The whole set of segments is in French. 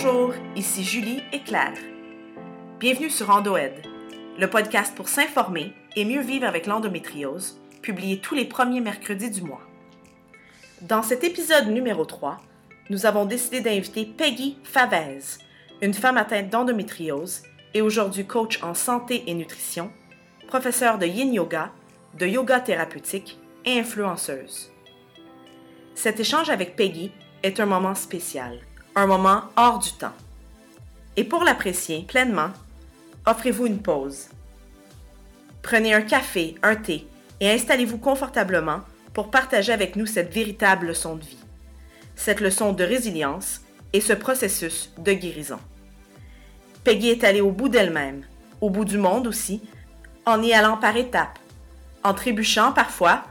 Bonjour, ici Julie et Claire. Bienvenue sur EndoEd, le podcast pour s'informer et mieux vivre avec l'endométriose, publié tous les premiers mercredis du mois. Dans cet épisode numéro 3, nous avons décidé d'inviter Peggy Favez, une femme atteinte d'endométriose et aujourd'hui coach en santé et nutrition, professeure de yin yoga, de yoga thérapeutique et influenceuse. Cet échange avec Peggy est un moment spécial un moment hors du temps. Et pour l'apprécier pleinement, offrez-vous une pause. Prenez un café, un thé et installez-vous confortablement pour partager avec nous cette véritable leçon de vie, cette leçon de résilience et ce processus de guérison. Peggy est allée au bout d'elle-même, au bout du monde aussi, en y allant par étapes, en trébuchant parfois,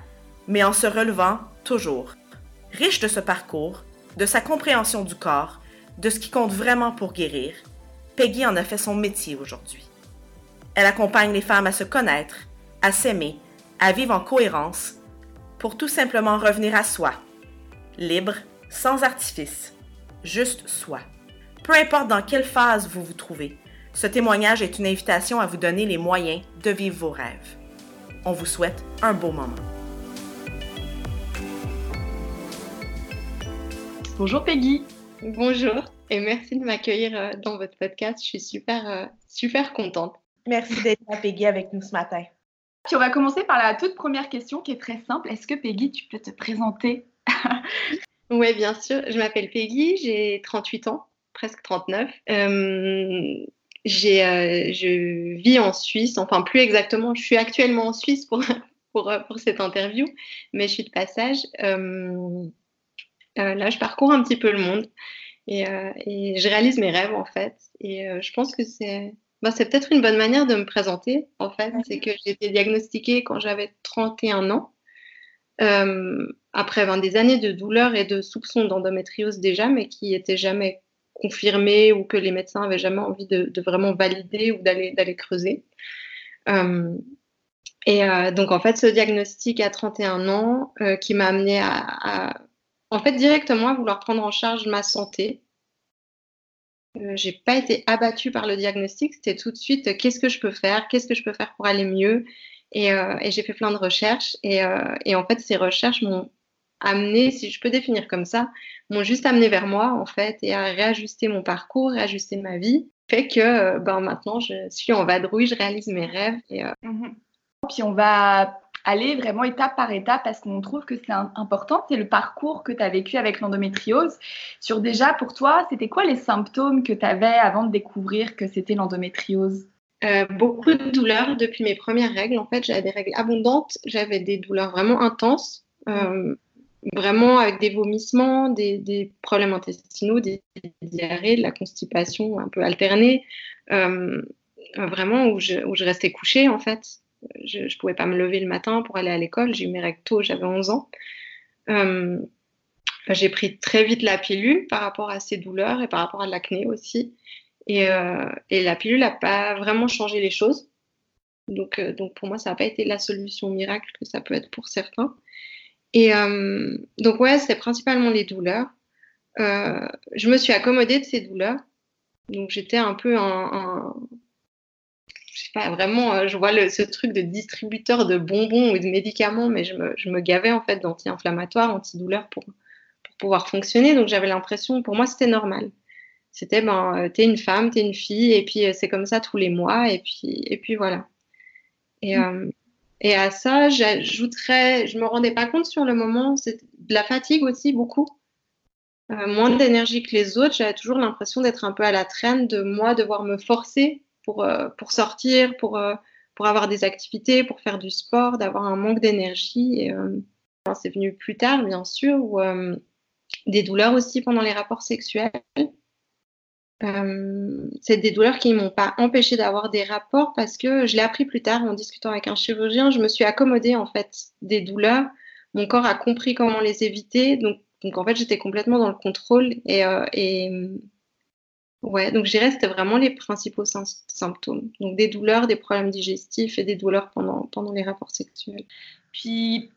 mais en se relevant toujours. Riche de ce parcours, de sa compréhension du corps, de ce qui compte vraiment pour guérir, Peggy en a fait son métier aujourd'hui. Elle accompagne les femmes à se connaître, à s'aimer, à vivre en cohérence, pour tout simplement revenir à soi, libre, sans artifice, juste soi. Peu importe dans quelle phase vous vous trouvez, ce témoignage est une invitation à vous donner les moyens de vivre vos rêves. On vous souhaite un beau moment. Bonjour Peggy. Bonjour et merci de m'accueillir euh, dans votre podcast. Je suis super, euh, super contente. Merci d'être là, Peggy, avec nous ce matin. Puis on va commencer par la toute première question qui est très simple. Est-ce que Peggy, tu peux te présenter? Oui, bien sûr. Je m'appelle Peggy, j'ai 38 ans, presque 39. Euh, j'ai, je vis en Suisse, enfin plus exactement, je suis actuellement en Suisse pour, pour, pour cette interview, mais je suis de passage. Euh, là, je parcours un petit peu le monde et, euh, je réalise mes rêves en fait. Et euh, je pense que c'est c'est peut-être une bonne manière de me présenter en fait. C'est que j'ai été diagnostiquée quand j'avais 31 ans. après ben, des années de douleur et de soupçons d'endométriose déjà, mais qui n'étaient jamais confirmés ou que les médecins avaient jamais envie de, vraiment valider ou d'aller d'aller creuser. et donc en fait, ce diagnostic à 31 ans qui m'a amené à, en fait, directement à vouloir prendre en charge ma santé. Euh, j'ai pas été abattue par le diagnostic, c'était tout de suite euh, qu'est-ce que je peux faire, qu'est-ce que je peux faire pour aller mieux? Et, euh, j'ai fait plein de recherches. Et, en fait, ces recherches m'ont amené, si je peux définir comme ça, m'ont juste amené vers moi, en fait, et à réajuster mon parcours, réajuster ma vie. Fait que ben, maintenant, je suis en vadrouille, je réalise mes rêves. Et, mmh Puis on va aller vraiment étape par étape parce qu'on trouve que c'est important. C'est le parcours que tu as vécu avec l'endométriose. Sur déjà, pour toi, c'était quoi les symptômes que tu avais avant de découvrir que c'était l'endométriose? Euh, beaucoup de douleurs depuis mes premières règles. En fait, j'avais des règles abondantes, j'avais des douleurs vraiment intenses, euh, vraiment avec des vomissements, des, problèmes intestinaux, des, diarrhées, de la constipation un peu alternée, euh, vraiment je, où je restais couchée en fait je ne pouvais pas me lever le matin pour aller à l'école. J'ai eu mes règles j'avais 11 ans. Euh, j'ai pris très vite la pilule par rapport à ces douleurs et par rapport à l'acné aussi. Et, euh, la pilule n'a pas vraiment changé les choses. Donc, euh, pour moi, ça n'a pas été la solution miracle que ça peut être pour certains. Et donc ouais, c'est principalement les douleurs. je me suis accommodée de ces douleurs. Donc j'étais un peu un, vraiment, euh, je vois ce truc de distributeur de bonbons ou de médicaments, mais je me, gavais en fait d'anti-inflammatoires, antidouleurs pour, pour pouvoir fonctionner. Donc j'avais l'impression, pour moi, c'était normal. C'était, ben, euh, t'es une femme, t'es une fille, et puis euh, c'est comme ça tous les mois, et puis, et puis voilà. Et, mm. et à ça, j'ajouterais, je me rendais pas compte sur le moment, c'est de la fatigue aussi, beaucoup. moins d'énergie que les autres, j'avais toujours l'impression d'être un peu à la traîne, de moi devoir me forcer pour, euh, pour sortir, pour, euh, pour avoir des activités, pour faire du sport, d'avoir un manque d'énergie. Euh, c'est venu plus tard, bien sûr, des douleurs aussi pendant les rapports sexuels. c'est des douleurs qui ne m'ont pas empêché d'avoir des rapports parce que je l'ai appris plus tard en discutant avec un chirurgien. Je me suis accommodée en fait des douleurs. Mon corps a compris comment les éviter. Donc, en fait, j'étais complètement dans le contrôle et Ouais, donc je dirais que c'était vraiment les principaux symptômes. Donc des douleurs, des problèmes digestifs et des douleurs pendant, pendant les rapports sexuels. Puis,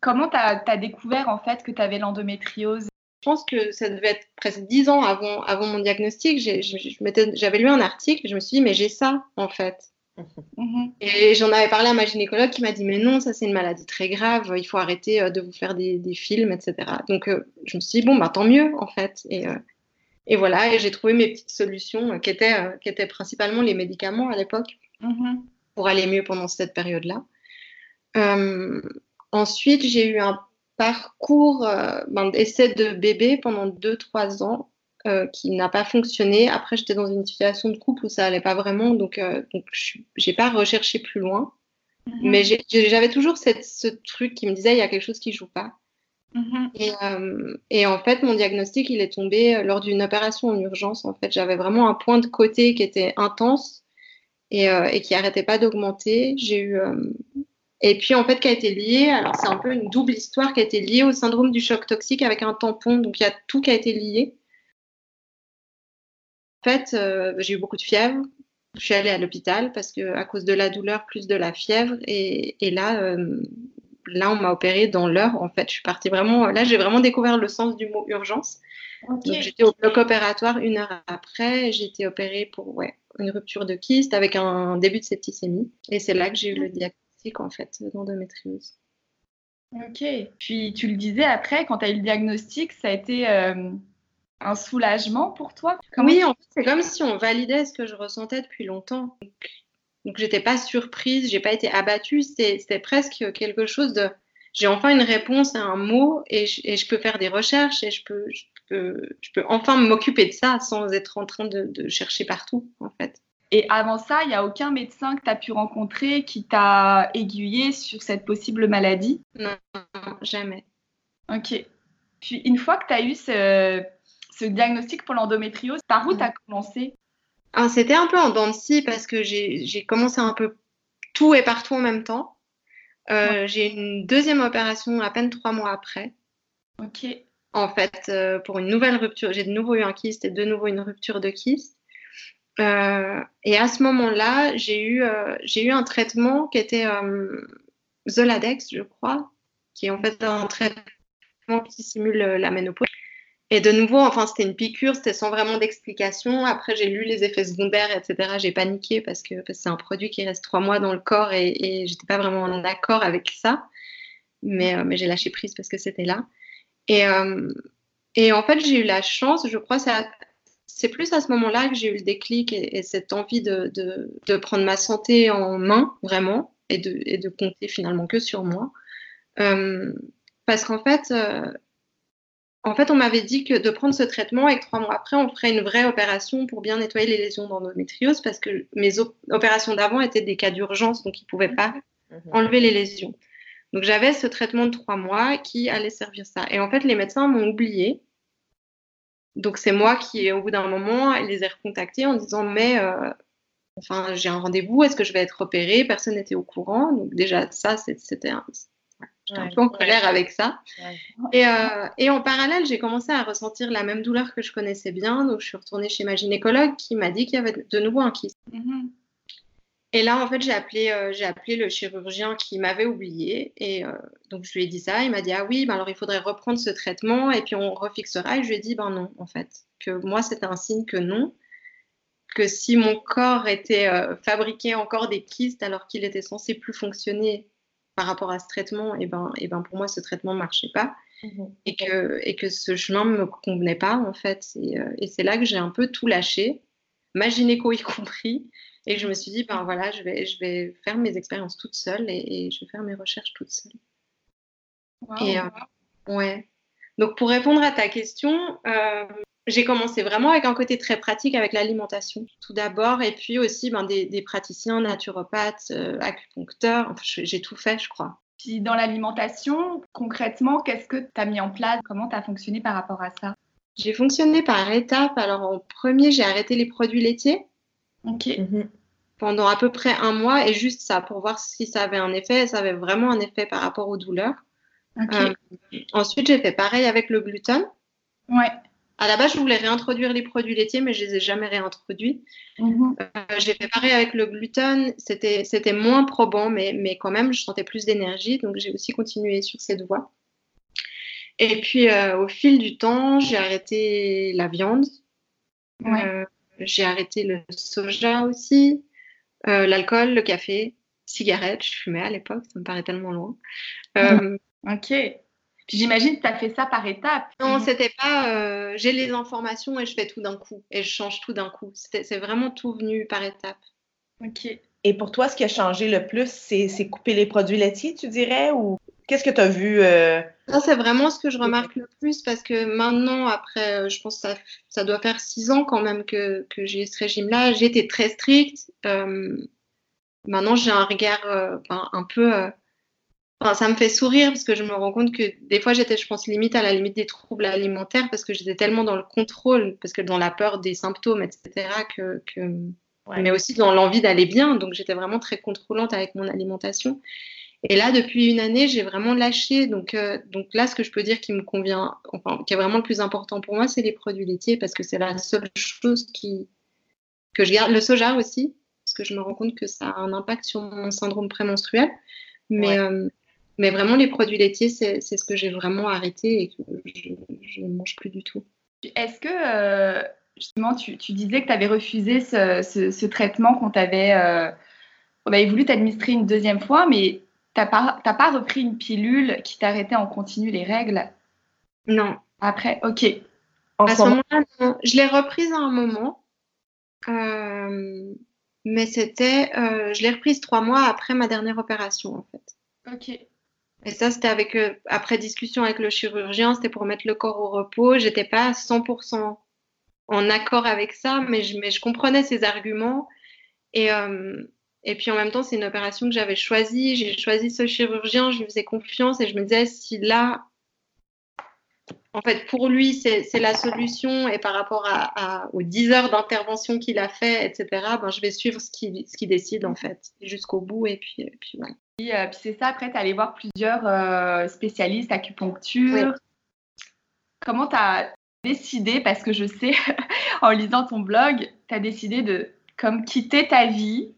comment tu as, découvert en fait que tu avais l'endométriose? Je pense que ça devait être presque dix ans avant, avant mon diagnostic. J'avais lu un article et je me suis dit, mais j'ai ça, en fait. Mhm. Et j'en avais parlé à ma gynécologue qui m'a dit mais non ça c'est une maladie très grave il faut arrêter euh, de vous faire des, films etc donc euh, je me suis dit bon bah tant mieux en fait et, euh, et voilà et j'ai trouvé mes petites solutions qui étaient qui étaient principalement les médicaments à l'époque mhm. pour aller mieux pendant cette période là ensuite j'ai eu un parcours ben, d'essai de bébé pendant 2-3 ans euh, qui n'a pas fonctionné. Après, j'étais dans une situation de couple où ça allait pas vraiment, donc, euh, donc j'ai pas recherché plus loin. Mhm. Mais j'avais toujours cette, ce truc qui me disait il y a quelque chose qui joue pas. Mhm. Et, euh, et, en fait, mon diagnostic, il est tombé lors d'une opération en urgence. En fait, j'avais vraiment un point de côté qui était intense et, et qui arrêtait pas d'augmenter. J'ai eu et puis en fait qui a été lié. Alors c'est un peu une double histoire qui a été liée au syndrome du choc toxique avec un tampon. Donc il y a tout qui a été lié. En fait, euh, j'ai eu beaucoup de fièvre. Je suis allée à l'hôpital parce que à cause de la douleur plus de la fièvre et, là, euh, là on m'a opéré dans l'heure. En fait, je suis partie vraiment. Là, j'ai vraiment découvert le sens du mot urgence. j'étais au bloc opératoire une heure après. J'ai été opérée pour ouais, une rupture de kyste avec un début de septicémie. Et c'est là que j'ai eu le diagnostic en fait d'endométriose. Ok. Puis tu le disais après, quand tu as eu le diagnostic, ça a été euh, un soulagement pour toi? Oui, en fait, c'est comme si on validait ce que je ressentais depuis longtemps. Donc, donc j'étais pas surprise, j'ai pas été abattue, c'était presque quelque chose de. J'ai enfin une réponse à un mot et je, peux faire des recherches et je peux, je peux, je peux enfin m'occuper de ça sans être en train de, chercher partout, en fait. Et avant ça, il n'y a aucun médecin que tu as pu rencontrer qui t'a aiguillé sur cette possible maladie? Non, jamais. Ok. Puis une fois que tu as eu ce, ce diagnostic pour l'endométriose, par où tu as commencé? Ah, C'était un peu en dents de scie parce que j'ai commencé un peu tout et partout en même temps. Euh, j'ai une deuxième opération à peine trois mois après. Ok. En fait, euh, pour une nouvelle rupture, j'ai de nouveau eu un kyste et de nouveau une rupture de kyste. Euh, et à ce moment-là, j'ai eu, j'ai eu un traitement qui était Zoladex, je crois, qui est en fait un traitement qui simule la ménopause. Et de nouveau, enfin, c'était une piqûre, c'était sans vraiment d'explication. Après, j'ai lu les effets secondaires, etc. J'ai paniqué parce que c'est un produit qui reste trois mois dans le corps et, et j'étais pas vraiment en accord avec ça. Mais, euh, mais j'ai lâché prise parce que c'était là. Et, euh, et en fait, j'ai eu la chance, je crois, c'est plus à ce moment-là que j'ai eu le déclic et, cette envie de, de, de, prendre ma santé en main, vraiment, et de, et de compter finalement que sur moi. Euh, parce qu'en fait, euh, en fait, on m'avait dit que de prendre ce traitement et que trois mois après, on ferait une vraie opération pour bien nettoyer les lésions d'endométriose parce que mes opérations d'avant étaient des cas d'urgence, donc ils ne pouvaient pas mhm. enlever les lésions. Donc j'avais ce traitement de trois mois qui allait servir ça. Et en fait, les médecins m'ont oublié. Donc c'est moi qui, au bout d'un moment, les ai recontactés en disant mais euh, enfin j'ai un rendez-vous, est-ce que je vais être opérée? Personne n'était au courant. Donc déjà ça c'était J'étais un peu en colère avec ça. Et, euh, et, en parallèle, j'ai commencé à ressentir la même douleur que je connaissais bien. Donc, je suis retournée chez ma gynécologue qui m'a dit qu'il y avait de nouveau un kyste. Mm-hmm. Et là, en fait, j'ai appelé, euh, j'ai appelé le chirurgien qui m'avait oublié. Et euh, donc, je lui ai dit ça. Il m'a dit Ah oui, ben alors il faudrait reprendre ce traitement et puis on refixera. Et je lui ai dit Ben non, en fait. Que moi, c'était un signe que non. Que si mon corps était fabriqué encore des kystes alors qu'il était censé plus fonctionner par rapport à ce traitement, et ben, et ben pour moi, ce traitement ne marchait pas. Mhm. Et, que, et que ce chemin ne me convenait pas, en fait. Et, euh, et c'est là que j'ai un peu tout lâché, ma gynéco y compris. Et je me suis dit, ben voilà, je vais, je vais faire mes expériences toute seule et, je vais faire mes recherches toute seule. Et, euh, ouais. Donc, pour répondre à ta question, euh, j'ai commencé vraiment avec un côté très pratique avec l'alimentation, tout d'abord, et puis aussi ben, des, praticiens, naturopathes, euh, acupuncteurs. j'ai tout fait, je crois. Puis dans l'alimentation, concrètement, qu'est-ce que tu as mis en place? Comment tu as fonctionné par rapport à ça? J'ai fonctionné par étapes. Alors, en premier, j'ai arrêté les produits laitiers. Ok. Mhm. Pendant à peu près un mois, et juste ça, pour voir si ça avait un effet. Ça avait vraiment un effet par rapport aux douleurs. Euh, ensuite, j'ai fait pareil avec le gluten. Ouais. À la base, je voulais réintroduire les produits laitiers, mais je les ai jamais réintroduits. Mhm. Euh, j'ai fait pareil avec le gluten. C'était, c'était moins probant, mais, mais quand même, je sentais plus d'énergie. Donc, j'ai aussi continué sur cette voie. Et puis, au fil du temps, j'ai arrêté la viande. j'ai arrêté le soja aussi, l'alcool, le café, cigarettes. Je fumais à l'époque, ça me paraît tellement loin. ok. J'imagine que tu as fait ça par étapes. Non, c'était pas euh, j'ai les informations et je fais tout d'un coup et je change tout d'un coup. C'est vraiment tout venu par étapes. OK. Et pour toi, ce qui a changé le plus, c'est couper les produits laitiers, tu dirais, ou qu'est-ce que tu as vu? Euh? Ça, c'est vraiment ce que je remarque le plus parce que maintenant, après, euh, je pense que ça, ça doit faire six ans quand même que, que j'ai ce régime-là. J'étais très stricte. maintenant, j'ai un regard un peu ça me fait sourire parce que je me rends compte que des fois j'étais, je pense, limite à la limite des troubles alimentaires parce que j'étais tellement dans le contrôle, parce que dans la peur des symptômes, etc., que, mais aussi dans l'envie d'aller bien. Donc j'étais vraiment très contrôlante avec mon alimentation. Et là, depuis une année, j'ai vraiment lâché. Donc, euh, donc là, ce que je peux dire qui me convient, enfin, qui est vraiment le plus important pour moi, c'est les produits laitiers parce que c'est la seule chose qui que je garde. Le soja aussi, parce que je me rends compte que ça a un impact sur mon syndrome prémenstruel. Mais, euh, mais vraiment, les produits laitiers, c'est ce que j'ai vraiment arrêté et que je ne mange plus du tout. Est-ce que, euh, justement, tu, tu, disais que tu avais refusé ce, ce, traitement qu'on t'avait euh, on avait voulu t'administrer une deuxième fois, mais tu n'as pas, pas repris une pilule qui t'arrêtait en continu les règles Non. Après, ok. à ce moment-là, Je l'ai reprise à un moment. Euh, mais c'était, je l'ai reprise trois mois après ma dernière opération, en fait. Ok. Et ça, c'était avec, euh, après discussion avec le chirurgien, c'était pour mettre le corps au repos. J'étais pas 100% en accord avec ça, mais je, mais je comprenais ses arguments. Et, euh, et puis en même temps, c'est une opération que j'avais choisie. J'ai choisi ce chirurgien, je lui faisais confiance et je me disais, si là, en fait, pour lui, c'est la solution et par rapport à, aux 10 heures d'intervention qu'il a fait, etc., ben, je vais suivre ce qu'il décide, en fait, jusqu'au bout. Et puis, et puis voilà. Euh, puis, c'est ça, après, tu allé voir plusieurs euh, spécialistes acupuncture. Comment tu as décidé, parce que je sais, en lisant ton blog, tu as décidé de comme quitter ta vie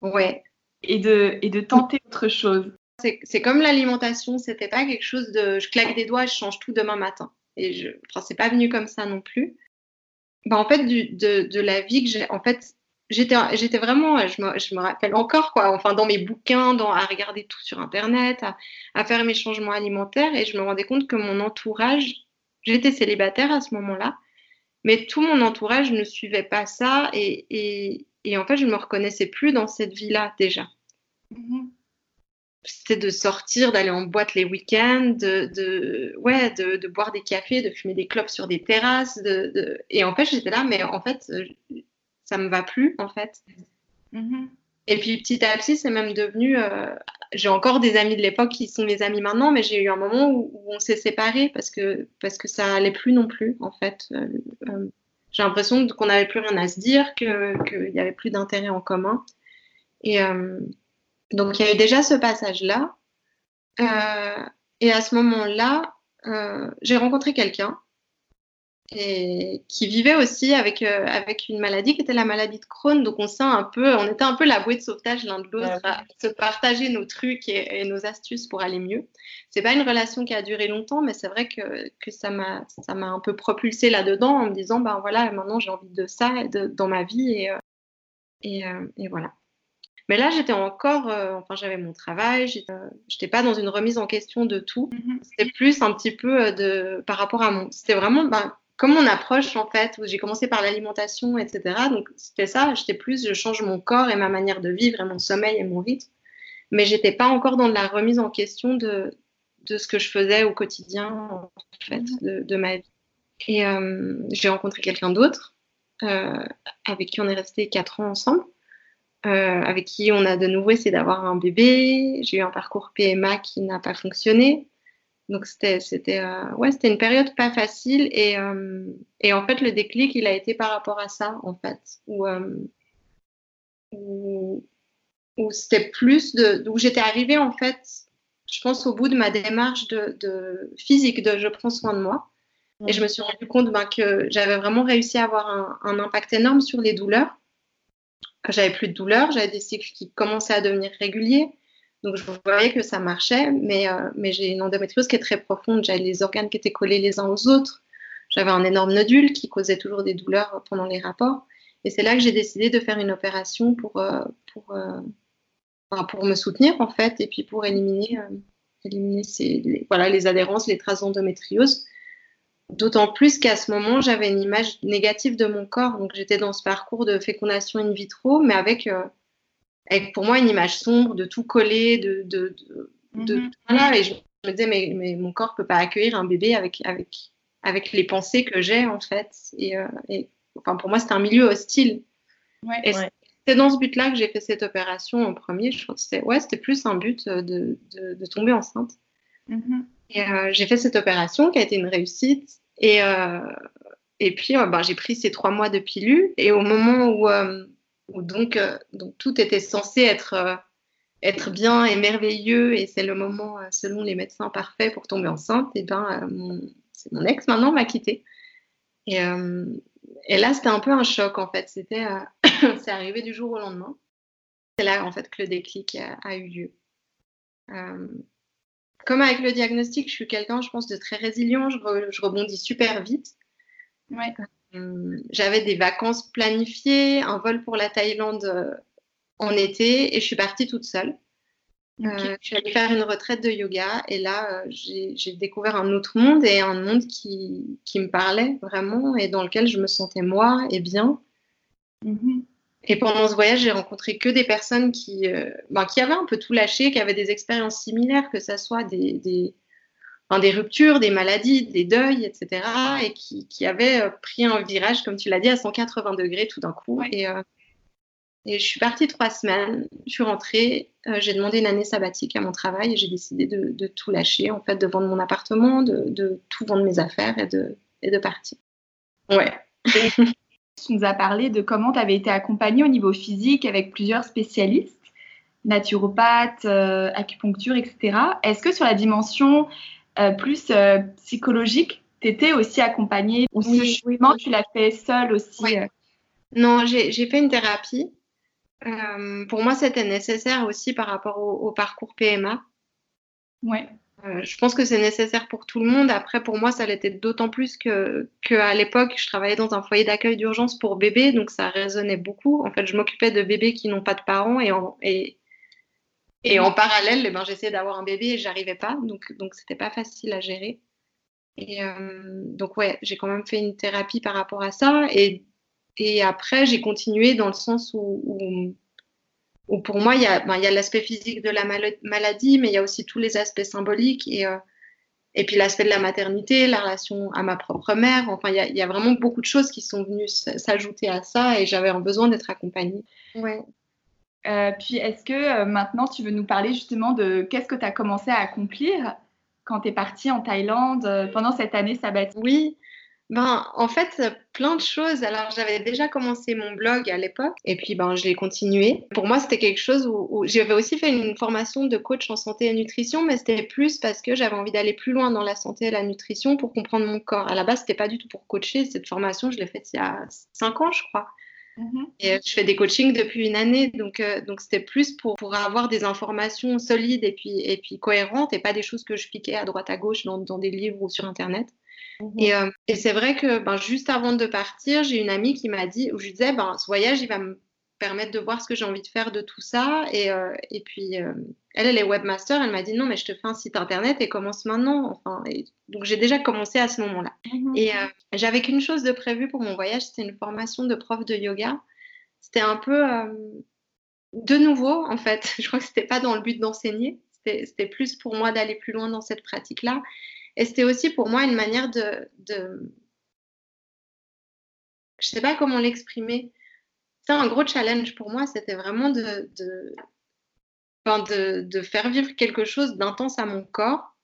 ouais. et, de, et de tenter autre chose? C'est comme l'alimentation, c'était pas quelque chose de je claque des doigts je change tout demain matin. Et je, enfin, c'est pas venu comme ça non plus. Ben, en fait, de, la vie que j'ai, en fait, j'étais, vraiment, je me, je me, rappelle encore, quoi, enfin, dans mes bouquins, dans, à regarder tout sur Internet, à, faire mes changements alimentaires, et je me rendais compte que mon entourage, j'étais célibataire à ce moment-là, mais tout mon entourage ne suivait pas ça, et, et, et en fait, je ne me reconnaissais plus dans cette vie-là déjà. Mm-hmm. C'était de sortir, d'aller en boîte les week-ends, de, de ouais, de, de, boire des cafés, de fumer des clopes sur des terrasses. De. Et en fait, j'étais là, mais en fait, ça me va plus en fait. Mm-hmm. Et puis petit à petit, c'est même devenu. Euh, j'ai encore des amis de l'époque qui sont mes amis maintenant, mais j'ai eu un moment où, on s'est séparés parce que parce que ça allait plus non plus en fait. Euh, euh, j'ai l'impression qu'on n'avait plus rien à se dire, qu'il n'y avait plus d'intérêt en commun. Et donc il y a eu déjà ce passage-là. et à ce moment-là, j'ai rencontré quelqu'un et qui vivait aussi avec, euh, avec une maladie qui était la maladie de Crohn. Donc on sent un peu, on était un peu la bouée de sauvetage l'un de l'autre, à se partager nos trucs et, nos astuces pour aller mieux. C'est pas une relation qui a duré longtemps, mais c'est vrai que, que ça m'a ça m'a un peu propulsé là-dedans en me disant ben voilà maintenant j'ai envie de ça dans ma vie et euh, et, euh, et, voilà. Mais là, j'étais encore, enfin, j'avais mon travail, j'étais pas dans une remise en question de tout. Mm-hmm. C'était plus un petit peu de, par rapport à mon, c'était vraiment, ben, comme mon approche en fait, où j'ai commencé par l'alimentation, etc. Donc c'était ça, j'étais plus, je change mon corps et ma manière de vivre et mon sommeil et mon rythme, mais j'étais pas encore dans la remise en question de, de ce que je faisais au quotidien en fait de, de ma vie. Et euh, j'ai rencontré quelqu'un d'autre euh, avec qui on est resté quatre ans ensemble. Euh, avec qui on a de nouveau essayé d'avoir un bébé. J'ai eu un parcours PMA qui n'a pas fonctionné. Donc c'était c'était euh, ouais c'était une période pas facile et euh, et en fait le déclic il a été par rapport à ça en fait où où, où c'était plus de où j'étais arrivée en fait je pense au bout de ma démarche de, de physique de je prends soin de moi et je me suis rendu compte ben, que j'avais vraiment réussi à avoir un, un impact énorme sur les douleurs j'avais plus de douleurs j'avais des cycles qui commençaient à devenir réguliers Donc je voyais que ça marchait, mais, euh, mais j'ai une endométriose qui est très profonde. J'avais les organes qui étaient collés les uns aux autres. J'avais un énorme nodule qui causait toujours des douleurs pendant les rapports. Et c'est là que j'ai décidé de faire une opération pour, euh, euh, pour me soutenir en fait, et puis pour éliminer, éliminer ces, voilà, les adhérences, les traces d'endométriose. D'autant plus qu'à ce moment, j'avais une image négative de mon corps. Donc j'étais dans ce parcours de fécondation in vitro, mais avec avec pour moi une image sombre de tout coller, de, de, de, mhm. voilà, et je me disais mais, mais, mon corps peut pas accueillir un bébé avec avec avec les pensées que j'ai en fait et, euh, et, enfin pour moi c'était un milieu hostile. Ouais, et c'est dans ce but-là que j'ai fait cette opération en premier. Je crois que c'était ouais plus un but de, de tomber enceinte. Mhm. Et euh, j'ai fait cette opération qui a été une réussite et euh, et puis ben, j'ai pris ces trois mois de pilule et au moment où donc, euh, donc tout était censé être, euh, être bien et merveilleux et c'est le moment, euh, selon les médecins, parfait pour tomber enceinte. Et ben, mon, mon ex maintenant m'a quitté. Et, et là, c'était un peu un choc en fait. C'était, c'est arrivé du jour au lendemain. C'est là en fait que le déclic a, eu lieu. Comme avec le diagnostic, je suis quelqu'un, je pense, de très résilient. Je, je rebondis super vite. Ouais. Euh, j'avais des vacances planifiées, un vol pour la Thaïlande euh, en été et je suis partie toute seule. Euh, je suis allée faire une retraite de yoga et là, j'ai découvert un autre monde et un monde qui, qui, me parlait vraiment et dans lequel je me sentais moi et bien. Mm-hmm. Et pendant ce voyage, j'ai rencontré que des personnes qui, ben, qui avaient un peu tout lâché, qui avaient des expériences similaires, que ce soit des, des, des ruptures, des maladies, des deuils, etc. Et qui, qui avaient euh, pris un virage, comme tu l'as dit, à 180 degrés tout d'un coup. Et, euh, et, je suis partie trois semaines, je suis rentrée, euh, j'ai demandé une année sabbatique à mon travail et j'ai décidé de, de, tout lâcher, en fait, de vendre mon appartement, de, de, tout vendre mes affaires et de, et de partir. Ouais. tu nous as parlé de comment tu avais été accompagnée au niveau physique avec plusieurs spécialistes naturopathes, acupuncture, etc. Est-ce que sur la dimension euh, plus euh, psychologique, tu étais aussi accompagnée ou ce cheminement, tu l'as fait seule aussi euh? Non, j'ai fait une thérapie. pour moi, c'était nécessaire aussi par rapport au, parcours PMA. Ouais. Je pense que c'est nécessaire pour tout le monde. Après, pour moi, ça l'était d'autant plus que, que à l'époque, je travaillais dans un foyer d'accueil d'urgence pour bébés, donc ça résonnait beaucoup. En fait, je m'occupais de bébés qui n'ont pas de parents et, et, et en parallèle, eh ben, j'essayais d'avoir un bébé et j'arrivais pas, donc donc c'était pas facile à gérer. Et euh, donc ouais, j'ai quand même fait une thérapie par rapport à ça. Et, et après, j'ai continué dans le sens où, où, pour moi, il y a, ben, l'aspect physique de la maladie, mais il y a aussi tous les aspects symboliques et, euh, et puis l'aspect de la maternité, la relation à ma propre mère. Enfin, il y, a, il y a vraiment beaucoup de choses qui sont venues s'ajouter à ça et j'avais besoin d'être accompagnée. Ouais. Euh, puis, est-ce que euh, maintenant, tu veux nous parler justement de qu'est-ce que tu as commencé à accomplir quand tu es partie en Thaïlande pendant cette année sabbatique? Oui, ben, en fait, plein de choses. Alors, j'avais déjà commencé mon blog à l'époque et puis ben, je l'ai continué. Pour moi, c'était quelque chose où, j'avais aussi fait une formation de coach en santé et nutrition, mais c'était plus parce que j'avais envie d'aller plus loin dans la santé et la nutrition pour comprendre mon corps. À la base, c'était pas du tout pour coacher. Cette formation, je l'ai faite il y a cinq ans, je crois. Mhm. Et euh, je fais des coachings depuis une année, donc euh, donc c'était plus pour, pour avoir des informations solides et puis et puis cohérentes et pas des choses que je piquais à droite à gauche dans, dans des livres ou sur internet. Et, euh, et c'est vrai que ben, juste avant de partir, j'ai une amie qui m'a dit, où je lui disais, ben, ce voyage, il va me permettre de voir ce que j'ai envie de faire de tout ça. Et, et puis, elle, elle est webmaster, elle m'a dit, non, mais je te fais un site internet et commence maintenant. Enfin, et, donc j'ai déjà commencé à ce moment-là. Mhm. Et j'avais qu'une chose de prévu pour mon voyage, c'était une formation de prof de yoga. C'était un peu de nouveau, en fait. Je crois que c'était pas dans le but d'enseigner. C'était plus pour moi d'aller plus loin dans cette pratique-là. Et c'était aussi pour moi une manière de, de... je sais pas comment l'exprimer. C'est un gros challenge pour moi. C'était vraiment de, de... Enfin, de, de, faire vivre quelque chose d'intense à mon corps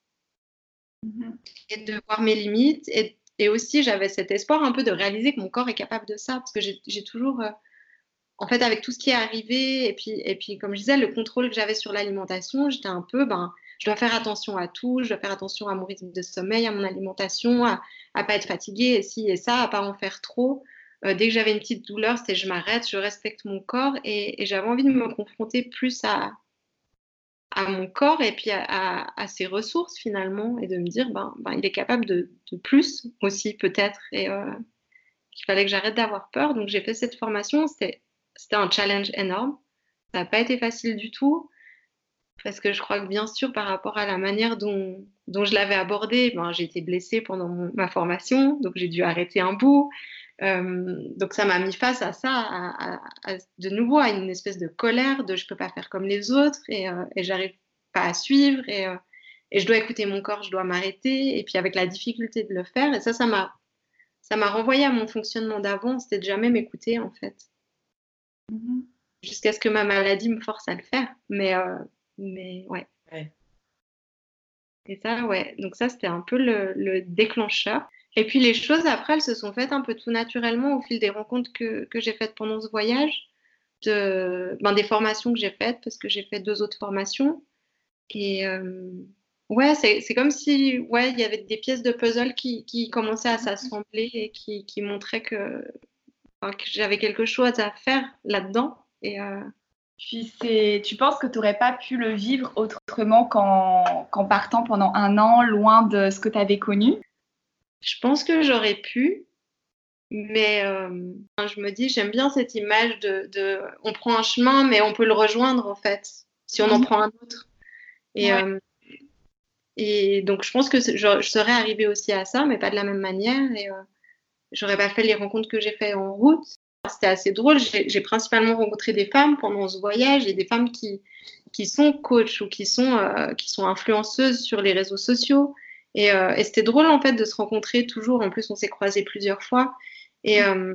mhm. et de voir mes limites et et aussi, j'avais cet espoir un peu de réaliser que mon corps est capable de ça, parce que j'ai toujours, euh, en fait, avec tout ce qui est arrivé, et puis, et puis comme je disais, le contrôle que j'avais sur l'alimentation, j'étais un peu, ben, je dois faire attention à tout, je dois faire attention à mon rythme de sommeil, à mon alimentation, à, à pas être fatiguée, et ci et ça, à pas en faire trop. Euh, dès que j'avais une petite douleur, c'était je m'arrête, je respecte mon corps, et, j'avais envie de me confronter plus à, mon corps et puis à, ses ressources finalement et de me dire ben, ben il est capable de, plus aussi peut-être et euh, qu'il fallait que j'arrête d'avoir peur. Donc j'ai fait cette formation c'était un challenge énorme. Ça n'a pas été facile du tout parce que je crois que bien sûr par rapport à la manière dont, dont je l'avais abordé ben, j'ai été blessée pendant ma formation donc j'ai dû arrêter un bout euh, donc ça m'a mis face à ça, à, de nouveau à une espèce de colère de je peux pas faire comme les autres et, euh, et j'arrive pas à suivre et, euh, et, je dois écouter mon corps, je dois m'arrêter et puis avec la difficulté de le faire et ça ça m'a ça m'a renvoyé à mon fonctionnement d'avant, c'était de jamais m'écouter en fait, mm-hmm. jusqu'à ce que ma maladie me force à le faire. Mais mais ouais. Et ça ouais, donc ça c'était un peu le, le déclencheur. Et puis les choses, après, elles se sont faites un peu tout naturellement au fil des rencontres que, que j'ai faites pendant ce voyage, de, ben, des formations que j'ai faites, parce que j'ai fait deux autres formations. Et euh, ouais, c'est comme si ouais, il y avait des pièces de puzzle qui, qui commençaient à s'assembler et qui, qui montraient que, que j'avais quelque chose à faire là-dedans. Et, euh, puis tu penses que tu n'aurais pas pu le vivre autrement qu'en partant pendant un an loin de ce que tu avais connu? Je pense que j'aurais pu, mais euh, je me dis, j'aime bien cette image de, on prend un chemin, mais on peut le rejoindre en fait, si on en mhm. prend un autre. Et, euh, et donc, je pense que je, serais arrivée aussi à ça, mais pas de la même manière. Et euh, j'aurais pas fait les rencontres que j'ai fait en route. C'était assez drôle. J'ai principalement rencontré des femmes pendant ce voyage et des femmes qui, qui sont coachs ou qui sont, qui sont influenceuses sur les réseaux sociaux euh, et, c'était drôle en fait de se rencontrer toujours. En plus, on s'est croisés plusieurs fois. Et, euh,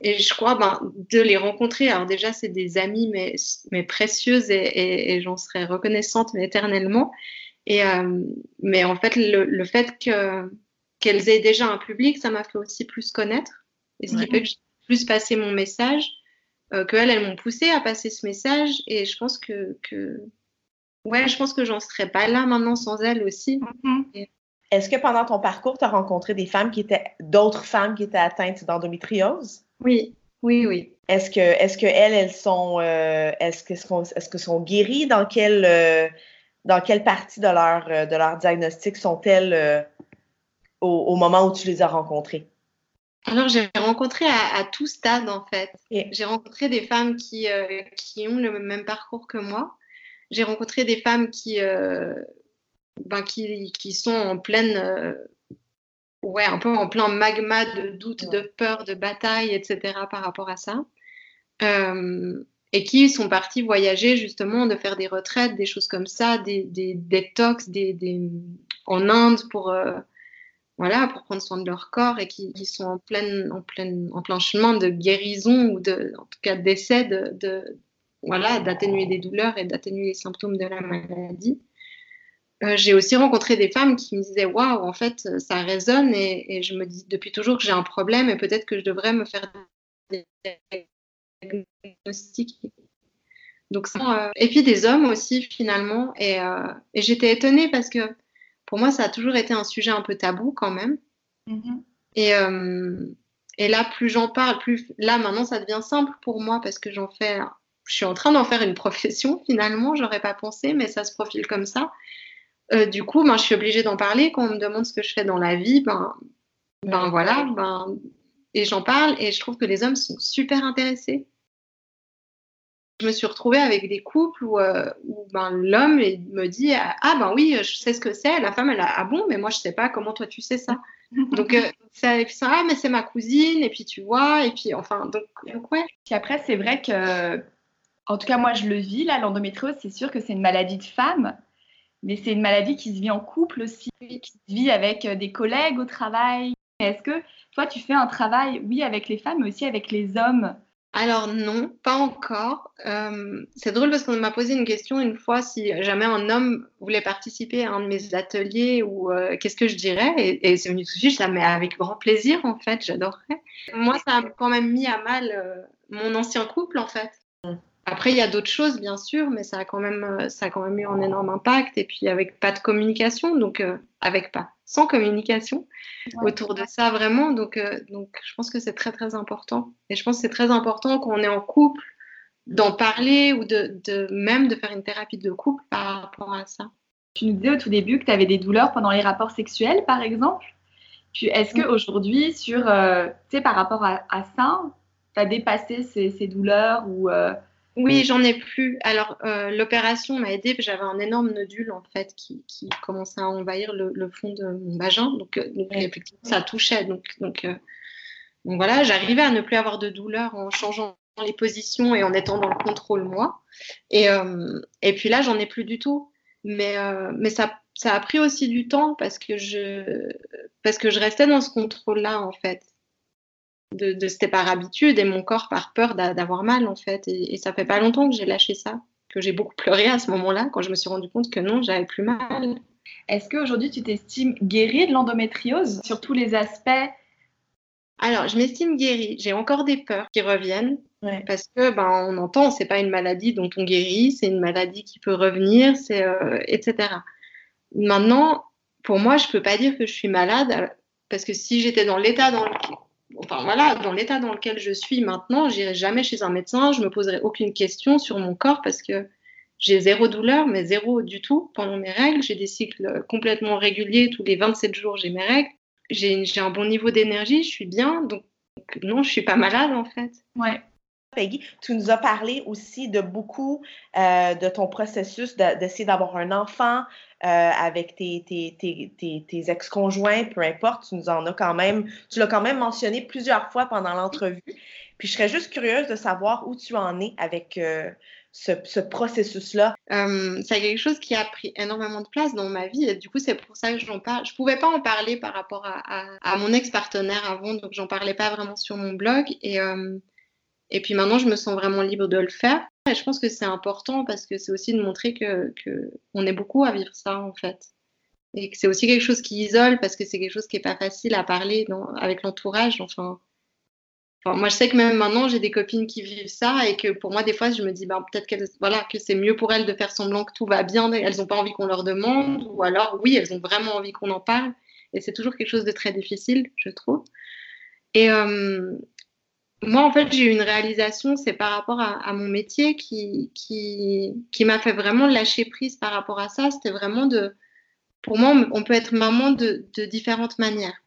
et je crois ben, de les rencontrer. Alors déjà, c'est des amis mais, mais précieuses et, et, j'en serais reconnaissante mais éternellement. Et, euh, mais en fait, le, le fait que, qu'elles aient déjà un public, ça m'a fait aussi plus connaître. Et ce qui fait que plus passé mon message, euh, qu'elles, elles m'ont poussé à passer ce message. Et je pense que, que Ouais, je pense que j'en serais pas là maintenant sans elle aussi. Mm-hmm. Est-ce que pendant ton parcours, tu as rencontré des femmes qui étaient d'autres femmes qui étaient atteintes d'endométriose? Oui, oui, oui. Est-ce que, est-ce que elles, elles sont, euh, est-ce que, est-ce que sont guéries? Dans quelle, euh, dans quelle partie de leur, euh, de leur diagnostic sont-elles au, moment où tu les as rencontrées? Alors, j'ai rencontré à, tout stade, en fait. J'ai rencontré des femmes qui, qui ont le même parcours que moi j'ai rencontré des femmes qui, euh, ben, qui, qui, sont en pleine, euh, ouais, un peu en plein magma de doute, de peur, de bataille, etc. par rapport à ça. Euh, et qui sont partis voyager justement, de faire des retraites, des choses comme ça, des, des détox des, des, en Inde pour, voilà, pour prendre soin de leur corps et qui, sont en, pleine, en, pleine, en plein chemin de guérison ou de, en tout cas d'essai de, voilà, d'atténuer des douleurs et d'atténuer les symptômes de la maladie. Euh, j'ai aussi rencontré des femmes qui me disaient waouh, en fait, ça résonne et, je me dis depuis toujours que j'ai un problème et peut-être que je devrais me faire des diagnostics. Donc euh, et puis des hommes aussi finalement. Et, euh, et j'étais étonnée parce que pour moi, ça a toujours été un sujet un peu tabou quand même. Mm-hmm. Et, et là, plus j'en parle, plus là maintenant, ça devient simple pour moi parce que j'en fais je suis en train d'en faire une profession finalement, j'aurais pas pensé, mais ça se profile comme ça. Euh, du coup, ben, je suis obligée d'en parler. Quand on me demande ce que je fais dans la vie, ben, ben voilà, ben, et j'en parle et je trouve que les hommes sont super intéressés. Je me suis retrouvée avec des couples où, euh, ben, l'homme me dit Ah ben oui, je sais ce que c'est. La femme, elle a Ah bon, mais moi je sais pas comment toi tu sais ça. donc, euh, ça, ah, mais c'est ma cousine, et puis tu vois, et puis enfin, donc, donc ouais. Puis après, c'est vrai que en tout cas, moi, je le vis, là, l'endométriose, c'est sûr que c'est une maladie de femme, mais c'est une maladie qui se vit en couple aussi, qui se vit avec euh, des collègues au travail. Est-ce que toi, tu fais un travail, oui, avec les femmes, mais aussi avec les hommes? Alors non, pas encore. Euh, c'est drôle parce qu'on m'a posé une question une fois si jamais un homme voulait participer à un de mes ateliers ou euh, qu'est-ce que je dirais? Et, c'est venu tout de suite, je mais avec grand plaisir en fait, j'adorerais. Moi, ça a quand même mis à mal mon ancien couple en fait. Après, il y a d'autres choses, bien sûr, mais ça a quand même, euh, ça a quand même eu un énorme impact. Et puis, avec pas de communication, donc euh, avec pas, sans communication autour de ça, vraiment. Donc, euh, donc, je pense que c'est très, très important. Et je pense que c'est très important quand on est en couple d'en parler ou de, de, même de faire une thérapie de couple par rapport à ça. Tu nous disais au tout début que tu avais des douleurs pendant les rapports sexuels, par exemple. Puis est-ce qu'aujourd'hui, sur, euh, par rapport à, à ça, tu as dépassé ces, ces douleurs ou euh, Oui, j'en ai plus. Alors, euh, l'opération m'a aidé. J'avais un énorme nodule, en fait, qui, qui commençait à envahir le, le, fond de mon vagin. Donc, euh, donc effectivement, ça touchait. Donc, donc, euh, donc voilà, j'arrivais à ne plus avoir de douleur en changeant les positions et en étant dans le contrôle, moi. Et, et puis là, j'en ai plus du tout. Mais, mais ça, ça a pris aussi du temps parce que je, parce que je restais dans ce contrôle-là, en fait de, de c'était par habitude et mon corps par peur d'avoir mal en fait. Et, et, ça fait pas longtemps que j'ai lâché ça, que j'ai beaucoup pleuré à ce moment-là quand je me suis rendu compte que non, j'avais plus mal. Est-ce qu'aujourd'hui tu t'estimes guérie de l'endométriose sur tous les aspects? Alors, je m'estime guérie. J'ai encore des peurs qui reviennent. Ouais. Parce que ben on entend, c'est pas une maladie dont on guérit, c'est une maladie qui peut revenir, c'est euh, etc. Maintenant, pour moi, je peux pas dire que je suis malade parce que si j'étais dans l'état dans lequel enfin voilà, dans l'état dans lequel je suis maintenant, j'irai jamais chez un médecin, je me poserai aucune question sur mon corps parce que j'ai zéro douleur, mais zéro du tout pendant mes règles. J'ai des cycles complètement réguliers, tous les 27 jours j'ai mes règles. J'ai un bon niveau d'énergie, je suis bien, donc non, je suis pas malade en fait. Ouais. Peggy, tu nous as parlé aussi de beaucoup euh, de ton processus d'essayer de, d'avoir un enfant euh, avec tes, tes, tes, tes ex-conjoints, peu importe, tu nous en as quand même, tu l'as quand même mentionné plusieurs fois pendant l'entrevue. Puis je serais juste curieuse de savoir où tu en es avec euh, ce, ce processus-là. Euh, c'est quelque chose qui a pris énormément de place dans ma vie et du coup c'est pour ça que j'en parle. Je pouvais pas en parler par rapport à, à, mon ex-partenaire avant, donc j'en parlais pas vraiment sur mon blog et euh, et puis maintenant, je me sens vraiment libre de le faire. Et je pense que c'est important parce que c'est aussi de montrer que, que on est beaucoup à vivre ça en fait. Et que c'est aussi quelque chose qui isole parce que c'est quelque chose qui est pas facile à parler dans, avec l'entourage. Enfin, enfin, moi, je sais que même maintenant, j'ai des copines qui vivent ça et que pour moi, des fois, je me dis, ben, peut-être qu'elles, voilà, que c'est mieux pour elles de faire semblant que tout va bien. Elles n'ont pas envie qu'on leur demande ou alors, oui, elles ont vraiment envie qu'on en parle. Et c'est toujours quelque chose de très difficile, je trouve. Et, euh, moi, en fait, j'ai eu une réalisation, c'est par rapport à, mon métier qui, qui, qui m'a fait vraiment lâcher prise par rapport à ça. C'était vraiment de, pour moi, on peut être maman de, différentes manières.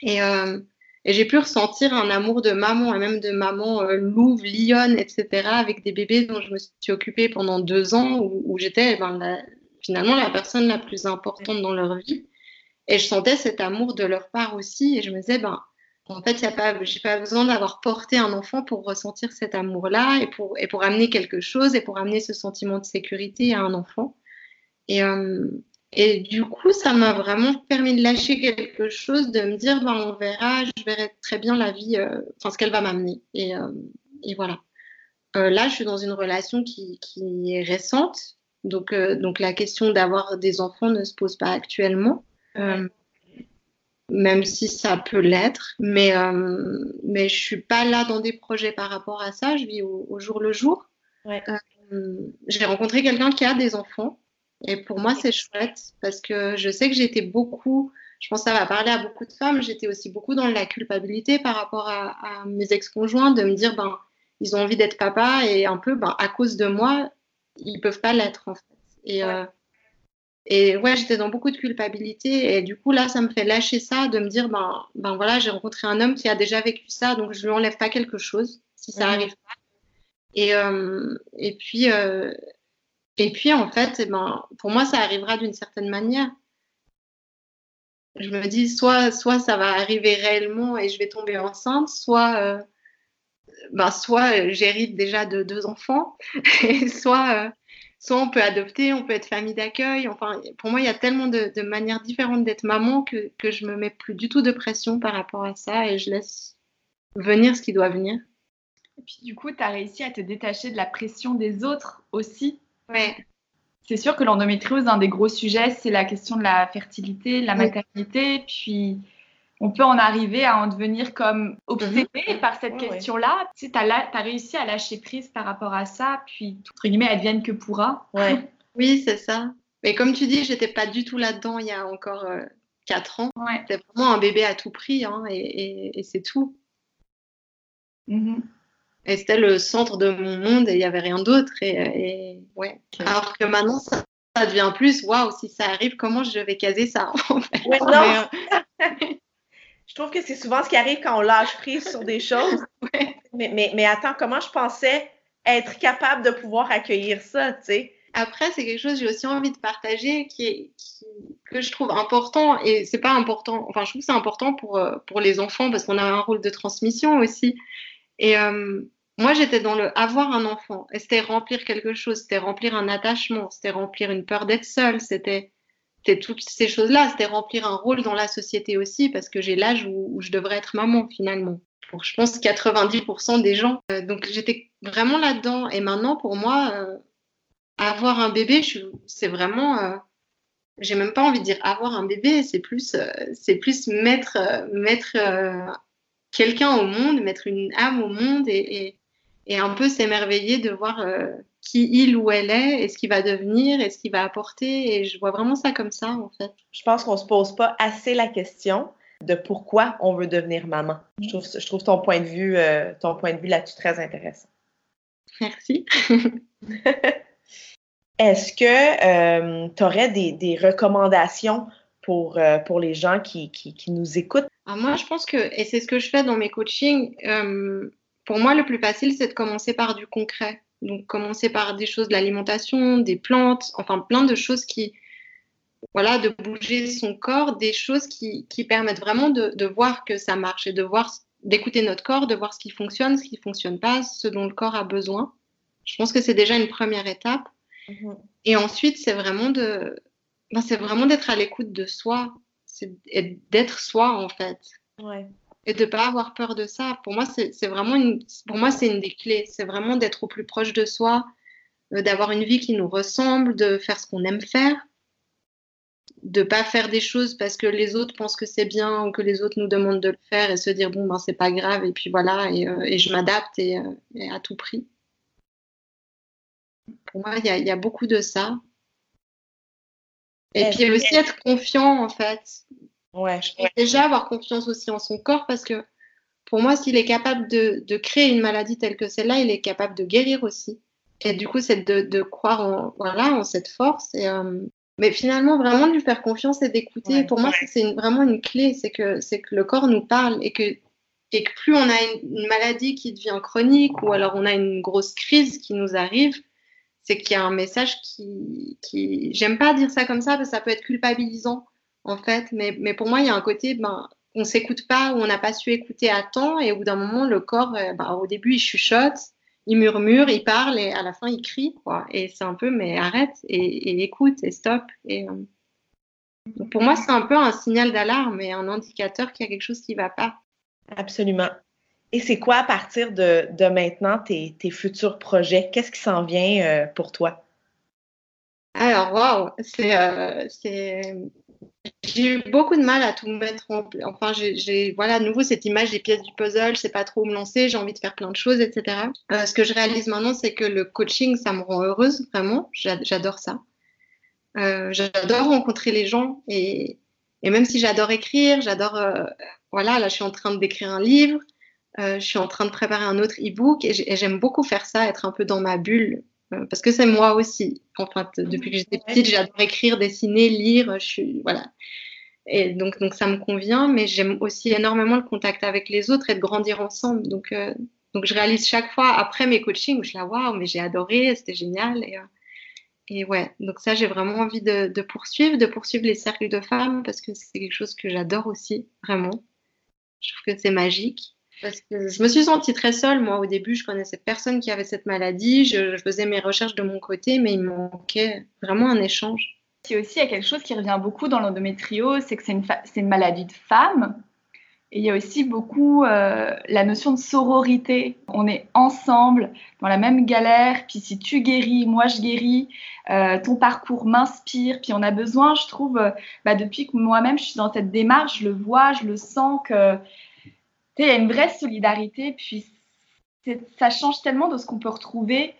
Et, euh, et j'ai pu ressentir un amour de maman et même de maman euh, louve, lionne, etc. avec des bébés dont je me suis occupée pendant deux ans où, j'étais ben, la, finalement la personne la plus importante dans leur vie. Et je sentais cet amour de leur part aussi. Et je me disais, ben, en fait, je n'ai pas besoin d'avoir porté un enfant pour ressentir cet amour-là et pour, amener quelque chose et pour amener ce sentiment de sécurité à un enfant. Et, euh, et du coup, ça m'a vraiment permis de lâcher quelque chose, de me dire, ben, on verra, je verrai très bien la vie, euh, ce qu'elle va m'amener. Et, euh, voilà. Là, je suis dans une relation qui, est récente. Donc, la question d'avoir des enfants ne se pose pas actuellement. Même si ça peut l'être. Mais, euh, mais je suis pas là dans des projets par rapport à ça. Je vis au, au jour le jour. Ouais. Euh, j'ai rencontré quelqu'un qui a des enfants. Et pour moi, c'est chouette parce que je sais que j'étais beaucoup, je pense que ça va parler à beaucoup de femmes, j'étais aussi beaucoup dans la culpabilité par rapport à, à mes ex-conjoints de me dire, ben, ils ont envie d'être papa et un peu, ben, à cause de moi, ils peuvent pas l'être en fait. Et, ouais. euh, et ouais, j'étais dans beaucoup de culpabilité. Et du coup, là, ça me fait lâcher ça, de me dire, ben, ben voilà, j'ai rencontré un homme qui a déjà vécu ça, donc je lui enlève pas quelque chose, si ça mmh. arrive pas. Et, euh, et puis, euh, et puis, en fait, ben, pour moi, ça arrivera d'une certaine manière. Je me dis, soit, soit ça va arriver réellement et je vais tomber enceinte, soit, euh, ben, soit j'hérite déjà de deux enfants, et soit, soit on peut adopter, on peut être famille d'accueil. Enfin, pour moi, il y a tellement de, de manières différentes d'être maman que, que je me mets plus du tout de pression par rapport à ça et je laisse venir ce qui doit venir. Et puis du coup, tu as réussi à te détacher de la pression des autres aussi. Ouais. C'est sûr que l'endométriose, un des gros sujets, c'est la question de la fertilité, de la maternité. Oui. Puis on peut en arriver à en devenir comme obsédé mmh. par cette question-là. Oui. Tu as, as, réussi à lâcher prise par rapport à ça, puis, entre guillemets, advienne que pourra. Ouais. oui, c'est ça. Mais comme tu dis, j'étais pas du tout là-dedans il y a encore euh, 4 ans. Ouais. C'était vraiment un bébé à tout prix, hein, et, et, et c'est tout. Mmh. Et c'était le centre de mon monde et il n'y avait rien d'autre. Et, ouais. Alors que maintenant, ça, devient plus, waouh, si ça arrive, comment je vais caser ça en fait? non. je trouve que c'est souvent ce qui arrive quand on lâche prise sur des choses. mais, mais, mais attends, comment je pensais être capable de pouvoir accueillir ça, tu sais? Après, c'est quelque chose que j'ai aussi envie de partager qui est, que je trouve important et c'est pas important, enfin, je trouve que c'est important pour, euh, pour les enfants parce qu'on a un rôle de transmission aussi. Et euh, moi, j'étais dans le avoir un enfant et c'était remplir quelque chose, c'était remplir un attachement, c'était remplir une peur d'être seule, c'était toutes ces choses-là, c'était remplir un rôle dans la société aussi parce que j'ai l'âge où, je devrais être maman finalement. Pour, je pense 90% des gens. Euh, donc j'étais vraiment là-dedans et maintenant pour moi avoir un bébé, c'est vraiment, euh, j'ai même pas envie de dire avoir un bébé, c'est plus, euh, c'est plus mettre, euh, mettre quelqu'un au monde, mettre une âme au monde et, et, un peu s'émerveiller de voir qui il ou elle est et ce qu'il va devenir et ce qu'il va apporter. Et je vois vraiment ça comme ça, en fait. Je pense qu'on se pose pas assez la question de pourquoi on veut devenir maman. Je trouve, je trouve ton point de vue, ton point de vue là-dessus très intéressant. Merci. Est-ce que euh, tu aurais des, recommandations pour, euh, pour les gens qui, nous écoutent? Ah, moi, je pense que, et c'est ce que je fais dans mes coachings, euh, pour moi, le plus facile, c'est de commencer par du concret. Donc, commencer par des choses de l'alimentation, des plantes, enfin plein de choses qui, voilà, de bouger son corps, des choses qui, permettent vraiment de, voir que ça marche et de voir, d'écouter notre corps, de voir ce qui fonctionne, ce qui ne fonctionne pas, ce dont le corps a besoin. Je pense que c'est déjà une première étape. Mhm. Et ensuite, c'est vraiment de, ben, c'est vraiment d'être à l'écoute de soi, c'est d'être soi en fait. Et de pas avoir peur de ça. Pour moi, c'est vraiment une, pour moi, c'est une des clés. C'est vraiment d'être au plus proche de soi, euh, d'avoir une vie qui nous ressemble, de faire ce qu'on aime faire, de pas faire des choses parce que les autres pensent que c'est bien ou que les autres nous demandent de le faire et se dire bon ben c'est pas grave et puis voilà et, euh, je m'adapte et, euh, et, à tout prix. Pour moi, il y, a beaucoup de ça. Et puis aussi être confiant, en fait. Ouais. déjà avoir confiance aussi en son corps parce que pour moi, s'il est capable de, créer une maladie telle que celle-là, il est capable de guérir aussi. Et du coup, c'est de, croire en, voilà, en cette force. Et, euh, mais finalement, vraiment lui faire confiance et d'écouter. pour moi, c'est vraiment une clé. C'est que, que le corps nous parle et que, et que plus on a une, maladie qui devient chronique ou alors on a une grosse crise qui nous arrive, c'est qu'il y a un message qui, qui... j'aime pas dire ça comme ça parce que ça peut être culpabilisant en fait, mais, mais pour moi il y a un côté, ben, on s'écoute pas ou on n'a pas su écouter à temps et au bout d'un moment le corps, euh, ben, au début il chuchote, il murmure, il parle et à la fin il crie quoi. Et c'est un peu mais arrête et, écoute et stop. Et euh, pour moi c'est un peu un signal d'alarme et un indicateur qu'il y a quelque chose qui va pas. Absolument. Et c'est quoi à partir de, maintenant tes, futurs projets? Qu'est-ce qui s'en vient euh, pour toi? Alors, waouh, euh, c'est. J'ai eu beaucoup de mal à tout mettre en Enfin, j'ai, voilà, à nouveau, cette image des pièces du puzzle, c'est pas trop où me lancer, j'ai envie de faire plein de choses, etc. Euh, ce que je réalise maintenant, c'est que le coaching, ça me rend heureuse, vraiment. J'adore ça. j'adore rencontrer les gens et, et même si j'adore écrire, j'adore. voilà, là, je suis en train d'écrire un livre. Euh, je suis en train de préparer un autre e-book et j'aime beaucoup faire ça, être un peu dans ma bulle, euh, parce que c'est moi aussi. Enfin, depuis que j'étais petite, j'adore écrire, dessiner, lire. Je suis voilà. Et donc, donc ça me convient, mais j'aime aussi énormément le contact avec les autres et de grandir ensemble. Donc, euh, donc je réalise chaque fois après mes coachings où je la waouh, mais j'ai adoré, c'était génial. Et, et ouais, donc ça, j'ai vraiment envie de, de, poursuivre, de poursuivre les cercles de femmes parce que c'est quelque chose que j'adore aussi, vraiment. Je trouve que c'est magique. Parce que je me suis sentie très seule. Moi, au début, je connaissais personne qui avait cette maladie. Je, faisais mes recherches de mon côté, mais il manquait vraiment un échange. C'est aussi, il y a quelque chose qui revient beaucoup dans l'endométriose, c'est que c'est une, une, maladie de femme. Et il y a aussi beaucoup euh, la notion de sororité. On est ensemble dans la même galère. Puis si tu guéris, moi je guéris. Euh, ton parcours m'inspire. Puis on a besoin, je trouve, euh, bah, depuis que moi-même je suis dans cette démarche, je le vois, je le sens que il y a une vraie solidarité, puis ça change tellement de ce qu'on peut retrouver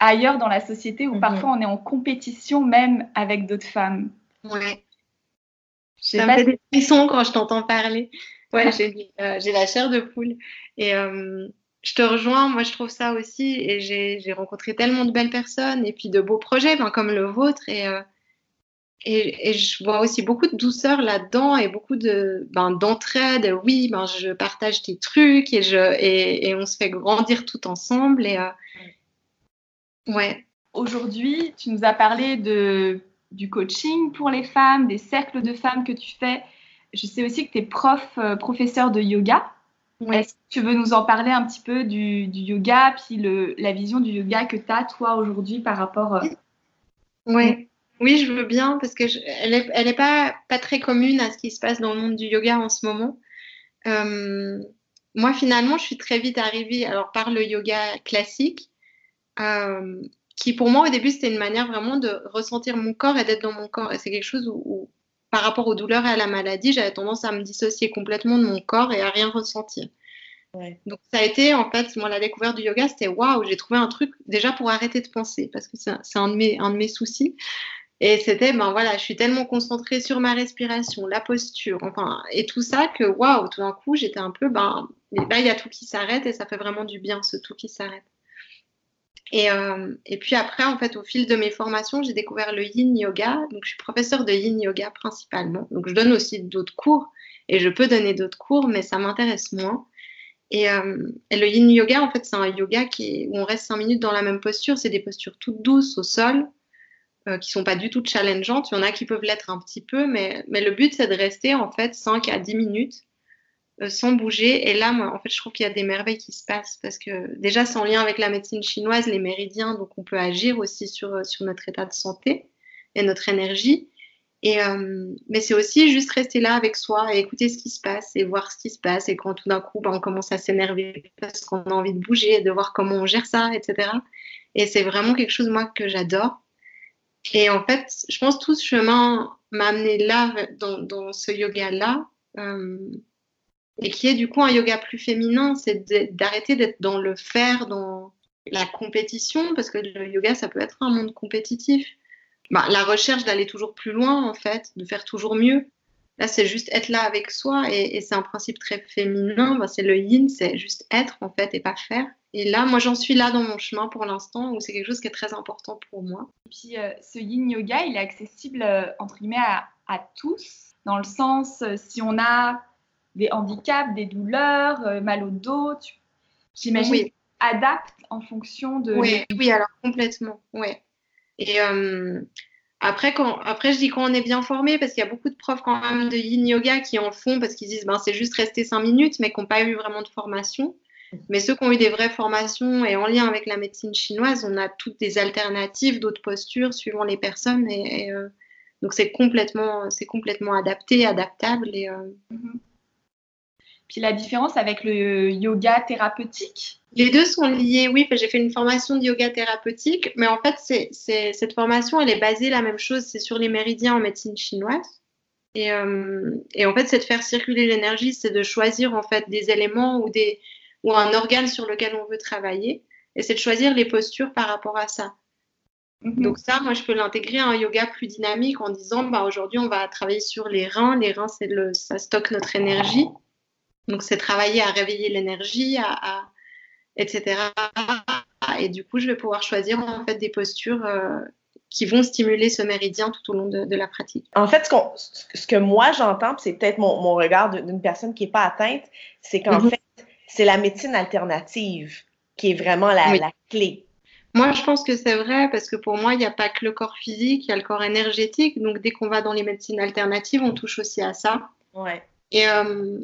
ailleurs dans la société où mhm. parfois on est en compétition même avec d'autres femmes. Ouais. Ça me fait des frissons quand je t'entends parler. Ouais, j'ai euh, la chair de poule. Et, euh, je te rejoins, moi je trouve ça aussi, et j'ai rencontré tellement de belles personnes, et puis de beaux projets, ben, comme le vôtre, et, euh, et, et, je vois aussi beaucoup de douceur là-dedans, et beaucoup de ben, d'entraide, oui, ben, je partage tes trucs, et, je, et, et, on se fait grandir tout ensemble, et euh, ouais. Aujourd'hui, tu nous as parlé de, du coaching pour les femmes, des cercles de femmes que tu fais. Je sais aussi que tu es prof, euh, professeur de yoga. Est-ce que tu veux nous en parler un petit peu du, yoga, puis le, la vision du yoga que tu as, toi, aujourd'hui, par rapport. Euh, oui. Oui, je veux bien, parce qu'elle n'est elle est pas, pas très commune à ce qui se passe dans le monde du yoga en ce moment. Euh, moi, finalement, je suis très vite arrivée alors, par le yoga classique, euh, qui pour moi, au début, c'était une manière vraiment de ressentir mon corps et d'être dans mon corps. Et c'est quelque chose où par rapport aux douleurs et à la maladie, j'avais tendance à me dissocier complètement de mon corps et à rien ressentir. Donc ça a été en fait, moi la découverte du yoga, c'était waouh, j'ai trouvé un truc déjà pour arrêter de penser parce que c'est un, de mes, un de mes soucis. Et c'était, ben voilà, je suis tellement concentrée sur ma respiration, la posture, enfin, et tout ça que waouh, tout d'un coup, j'étais un peu, ben là, il y a tout qui s'arrête et ça fait vraiment du bien, ce tout qui s'arrête. Et, euh, et, puis après, en fait, au fil de mes formations, j'ai découvert le yin yoga. Donc, je suis professeure de yin yoga principalement. Donc, je donne aussi d'autres cours et je peux donner d'autres cours, mais ça m'intéresse moins. Et, euh, le yin yoga, en fait, c'est un yoga qui où on reste cinq minutes dans la même posture. C'est des postures toutes douces au sol, euh, qui sont pas du tout challengeantes. Il y en a qui peuvent l'être un petit peu, mais, mais le but, c'est de rester en fait 5 à 10 minutes euh, sans bouger. Et là, moi, en fait, je trouve qu'il y a des merveilles qui se passent parce que déjà, c'est en lien avec la médecine chinoise, les méridiens, donc on peut agir aussi sur, euh, sur notre état de santé et notre énergie. Et, euh, mais c'est aussi juste rester là avec soi et écouter ce qui se passe et voir ce qui se passe. Et quand tout d'un coup, ben, on commence à s'énerver parce qu'on a envie de bouger et de voir comment on gère ça, etc. Et c'est vraiment quelque chose, moi, que j'adore. Et en fait, je pense que tout ce chemin m'a amené là, dans, ce yoga-là. Euh, et qui est du coup un yoga plus féminin, c'est d'arrêter d'être dans le faire, dans la compétition, parce que le yoga, ça peut être un monde compétitif. Bah, la recherche d'aller toujours plus loin, en fait, de faire toujours mieux. Là, c'est juste être là avec soi, et, c'est un principe très féminin. Bah, c'est le yin, c'est juste être, en fait, et pas faire. Et là, moi, j'en suis là dans mon chemin pour l'instant, où c'est quelque chose qui est très important pour moi. Et puis, euh, ce yin yoga, il est accessible, euh, entre guillemets, à, à tous, dans le sens, euh, si on a des handicaps, des douleurs, mal au dos. J'imagine oui. adapte en fonction de. Oui, oui alors complètement. Ouais. Et après, quand, après, je dis qu'on est bien formé parce qu'il y a beaucoup de profs quand même de yin yoga qui en font parce qu'ils disent ben, c'est juste rester cinq minutes, mais qui n'ont pas eu vraiment de formation. Mais ceux qui ont eu des vraies formations et en lien avec la médecine chinoise, on a toutes des alternatives, d'autres postures suivant les personnes. Et, euh, donc c'est complètement, c'est complètement adapté, adaptable. Et, mm-hmm. Puis la différence avec le yoga thérapeutique? Les deux sont liés, oui. J'ai fait une formation de yoga thérapeutique, mais en fait, c'est, cette formation, elle est basée la même chose, c'est sur les méridiens en médecine chinoise. Et, euh, et en fait, c'est de faire circuler l'énergie, c'est de choisir en fait des éléments ou, des, ou un organe sur lequel on veut travailler. Et c'est de choisir les postures par rapport à ça. Mm-hmm. Donc ça, moi, je peux l'intégrer à un yoga plus dynamique en disant, bah, aujourd'hui, on va travailler sur les reins. Les reins, c'est le, ça stocke notre énergie. Donc, c'est travailler à réveiller l'énergie, à, etc. Et du coup, je vais pouvoir choisir en fait des postures euh, qui vont stimuler ce méridien tout au long de, la pratique. En fait, ce, ce que moi j'entends, c'est peut-être mon, mon, regard d'une personne qui n'est pas atteinte, c'est qu'en mm-hmm. fait, c'est la médecine alternative qui est vraiment la, la clé. Moi, je pense que c'est vrai parce que pour moi, il n'y a pas que le corps physique, il y a le corps énergétique. Donc, dès qu'on va dans les médecines alternatives, on touche aussi à ça. Ouais. Et, euh,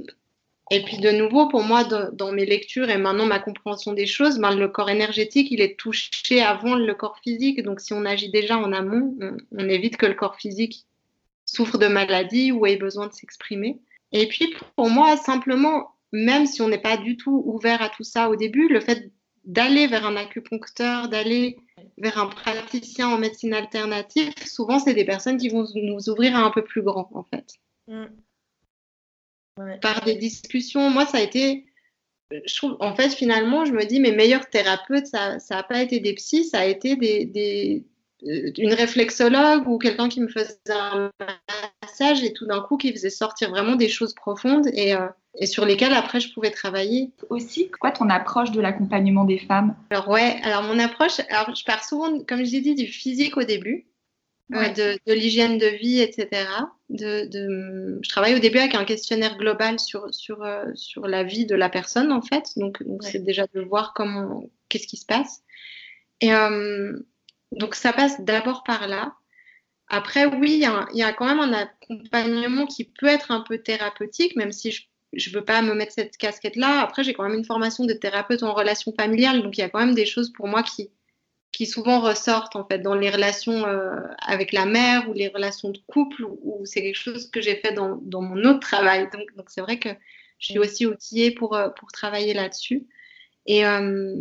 et puis de nouveau, pour moi, dans mes lectures et maintenant ma compréhension des choses, ben, le corps énergétique, il est touché avant le corps physique. Donc si on agit déjà en amont, on, évite que le corps physique souffre de maladie ou ait besoin de s'exprimer. Et puis pour moi, simplement, même si on n'est pas du tout ouvert à tout ça au début, le fait d'aller vers un acupuncteur, d'aller vers un praticien en médecine alternative, souvent c'est des personnes qui vont nous ouvrir à un peu plus grand en fait. Mm par des discussions. Moi, ça a été, je trouve, en fait, finalement, je me dis, mes meilleurs thérapeutes, ça n'a pas été des psys, ça a été des, des, une réflexologue ou quelqu'un qui me faisait un massage et tout d'un coup qui faisait sortir vraiment des choses profondes et, euh, et, sur lesquelles après je pouvais travailler. Aussi, quoi ton approche de l'accompagnement des femmes? Alors ouais, alors mon approche, alors je pars souvent, comme je l'ai dit, du physique au début. Ouais. de, de l'hygiène de vie, etc. De, de, je travaille au début avec un questionnaire global sur, sur, euh, sur la vie de la personne, en fait. Donc, donc ouais. c'est déjà de voir comment, qu'est-ce qui se passe. Et euh, donc, ça passe d'abord par là. Après, oui, il y, a, y, a, quand même un accompagnement qui peut être un peu thérapeutique, même si je ne veux pas me mettre cette casquette-là. Après, j'ai quand même une formation de thérapeute en relation familiale, donc il y a quand même des choses pour moi qui, qui souvent ressortent en fait dans les relations euh, avec la mère ou les relations de couple ou, c'est quelque chose que j'ai fait dans, dans, mon autre travail. Donc, donc c'est vrai que je suis aussi outillée pour, euh, pour travailler là-dessus. Et, euh,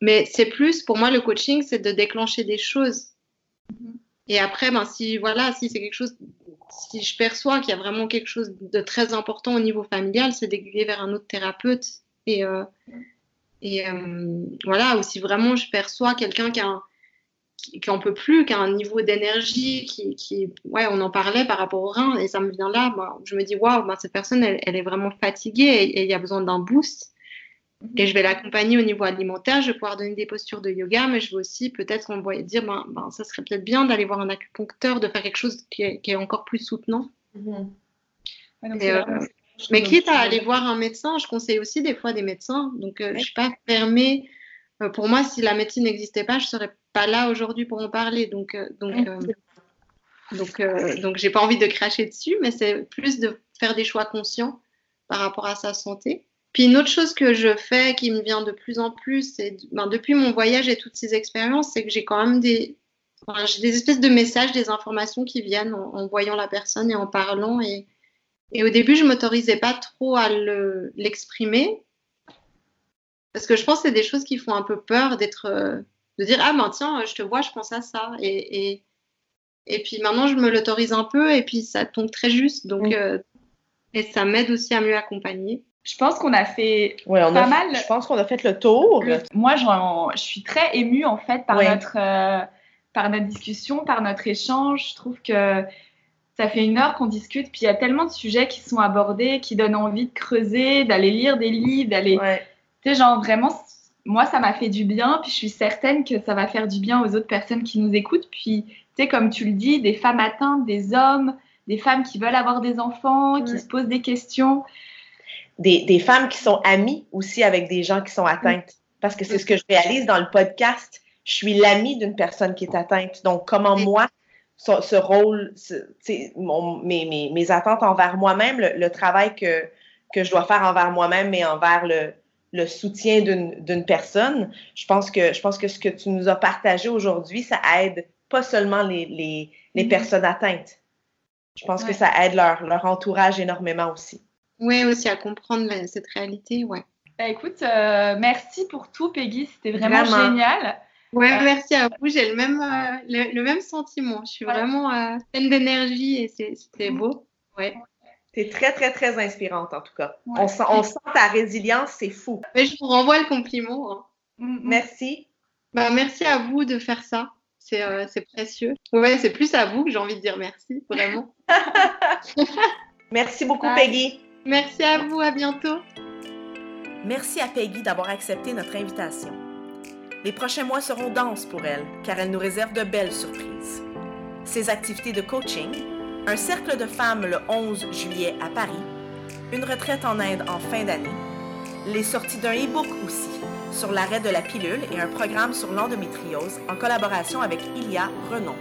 mais c'est plus, pour moi, le coaching, c'est de déclencher des choses. Et après, ben, si, voilà, si c'est quelque chose, si je perçois qu'il y a vraiment quelque chose de très important au niveau familial, c'est d'aiguiller vers un autre thérapeute. Et, euh, et euh, voilà, ou si vraiment je perçois quelqu'un qui, qui, qui en peut plus, qui a un niveau d'énergie, qui, qui, ouais, on en parlait par rapport au rein, et ça me vient là, bah, je me dis, waouh, bah, cette personne, elle, elle, est vraiment fatiguée et il y a besoin d'un boost. Et je vais l'accompagner au niveau alimentaire, je vais pouvoir donner des postures de yoga, mais je vais aussi peut-être envoyer dire, ben, ben, ça serait peut-être bien d'aller voir un acupuncteur, de faire quelque chose qui est, qui est encore plus soutenant. Mmh. Ouais, et, euh, mais quitte à aller voir un médecin, je conseille aussi des fois des médecins. Donc, euh, ouais. je ne suis pas fermée. Euh, pour moi, si la médecine n'existait pas, je ne serais pas là aujourd'hui pour en parler. Donc, donc, donc, donc, j'ai pas envie de cracher dessus, mais c'est plus de faire des choix conscients par rapport à sa santé. Puis une autre chose que je fais qui me vient de plus en plus, c'est ben, depuis mon voyage et toutes ces expériences, c'est que j'ai quand même des, enfin, j'ai des espèces de messages, des informations qui viennent en, en, voyant la personne et en parlant. Et, et au début, je m'autorisais pas trop à l'exprimer parce que je pense que c'est des choses qui font un peu peur d'être, de dire ah ben tiens, je te vois, je pense à ça. Et, et, et puis maintenant, je me l'autorise un peu et puis ça tombe très juste. Donc mmh. euh, et ça m'aide aussi à mieux accompagner. Je pense qu'on a fait ouais, on pas a, mal. Je pense qu'on a fait le tour. Moi, je suis très émue en fait par, ouais. notre, euh, par notre discussion, par notre échange. Je trouve que ça fait une heure qu'on discute, puis il y a tellement de sujets qui sont abordés, qui donnent envie de creuser, d'aller lire des livres, d'aller. Ouais. Tu sais, genre vraiment, moi, ça m'a fait du bien, puis je suis certaine que ça va faire du bien aux autres personnes qui nous écoutent. Puis, tu sais, comme tu le dis, des femmes atteintes, des hommes, des femmes qui veulent avoir des enfants, qui se posent des questions des, des, femmes qui sont amies aussi avec des gens qui sont atteintes. Parce que c'est ce que je réalise dans le podcast. Je suis l'amie d'une personne qui est atteinte. Donc, comment moi, ce, ce rôle, ce, mon, mes, mes, mes, attentes envers moi-même, le, le, travail que, que je dois faire envers moi-même et envers le, le soutien d'une personne, je pense, que, je pense que ce que tu nous as partagé aujourd'hui, ça aide pas seulement les, les, les mm-hmm. personnes atteintes. Je pense ouais. que ça aide leur, leur entourage énormément aussi. Oui, aussi à comprendre la, cette réalité, ouais. Bah, écoute, euh, merci pour tout, Peggy. C'était vraiment, vraiment, génial. Ouais, euh, merci à vous. J'ai le même, euh, le, le, même sentiment. Je suis vraiment euh, pleine d'énergie et c'était beau. Ouais. C'est très, très, très inspirante, en tout cas. Ouais. On, sent, on sent ta résilience, c'est fou. Mais je vous renvoie le compliment. Hein. Mm -hmm. Merci. Bah, merci à vous de faire ça. C'est euh, précieux. Ouais, c'est plus à vous que j'ai envie de dire merci, vraiment. merci beaucoup, Bye. Peggy. Merci à vous, à bientôt. Merci à Peggy d'avoir accepté notre invitation. Les prochains mois seront denses pour elle, car elle nous réserve de belles surprises. Ses activités de coaching, un cercle de femmes le 11 juillet à Paris, une retraite en Inde en fin d'année, les sorties d'un e-book aussi sur l'arrêt de la pilule et un programme sur l'endométriose en collaboration avec Ilia Renon.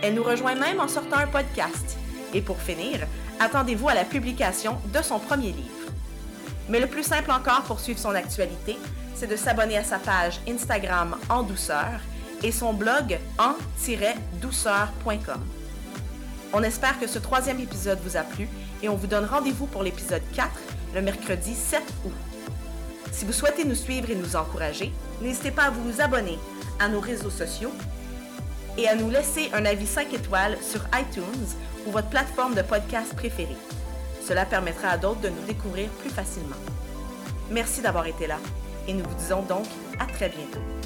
Elle nous rejoint même en sortant un podcast. Et pour finir, attendez-vous à la publication de son premier livre. Mais le plus simple encore pour suivre son actualité, c'est de s'abonner à sa page Instagram en douceur et son blog en-douceur.com. On espère que ce troisième épisode vous a plu et on vous donne rendez-vous pour l'épisode 4 le mercredi 7 août. Si vous souhaitez nous suivre et nous encourager, n'hésitez pas à vous abonner à nos réseaux sociaux et à nous laisser un avis 5 étoiles sur iTunes ou votre plateforme de podcast préférée. Cela permettra à d'autres de nous découvrir plus facilement. Merci d'avoir été là et nous vous disons donc à très bientôt.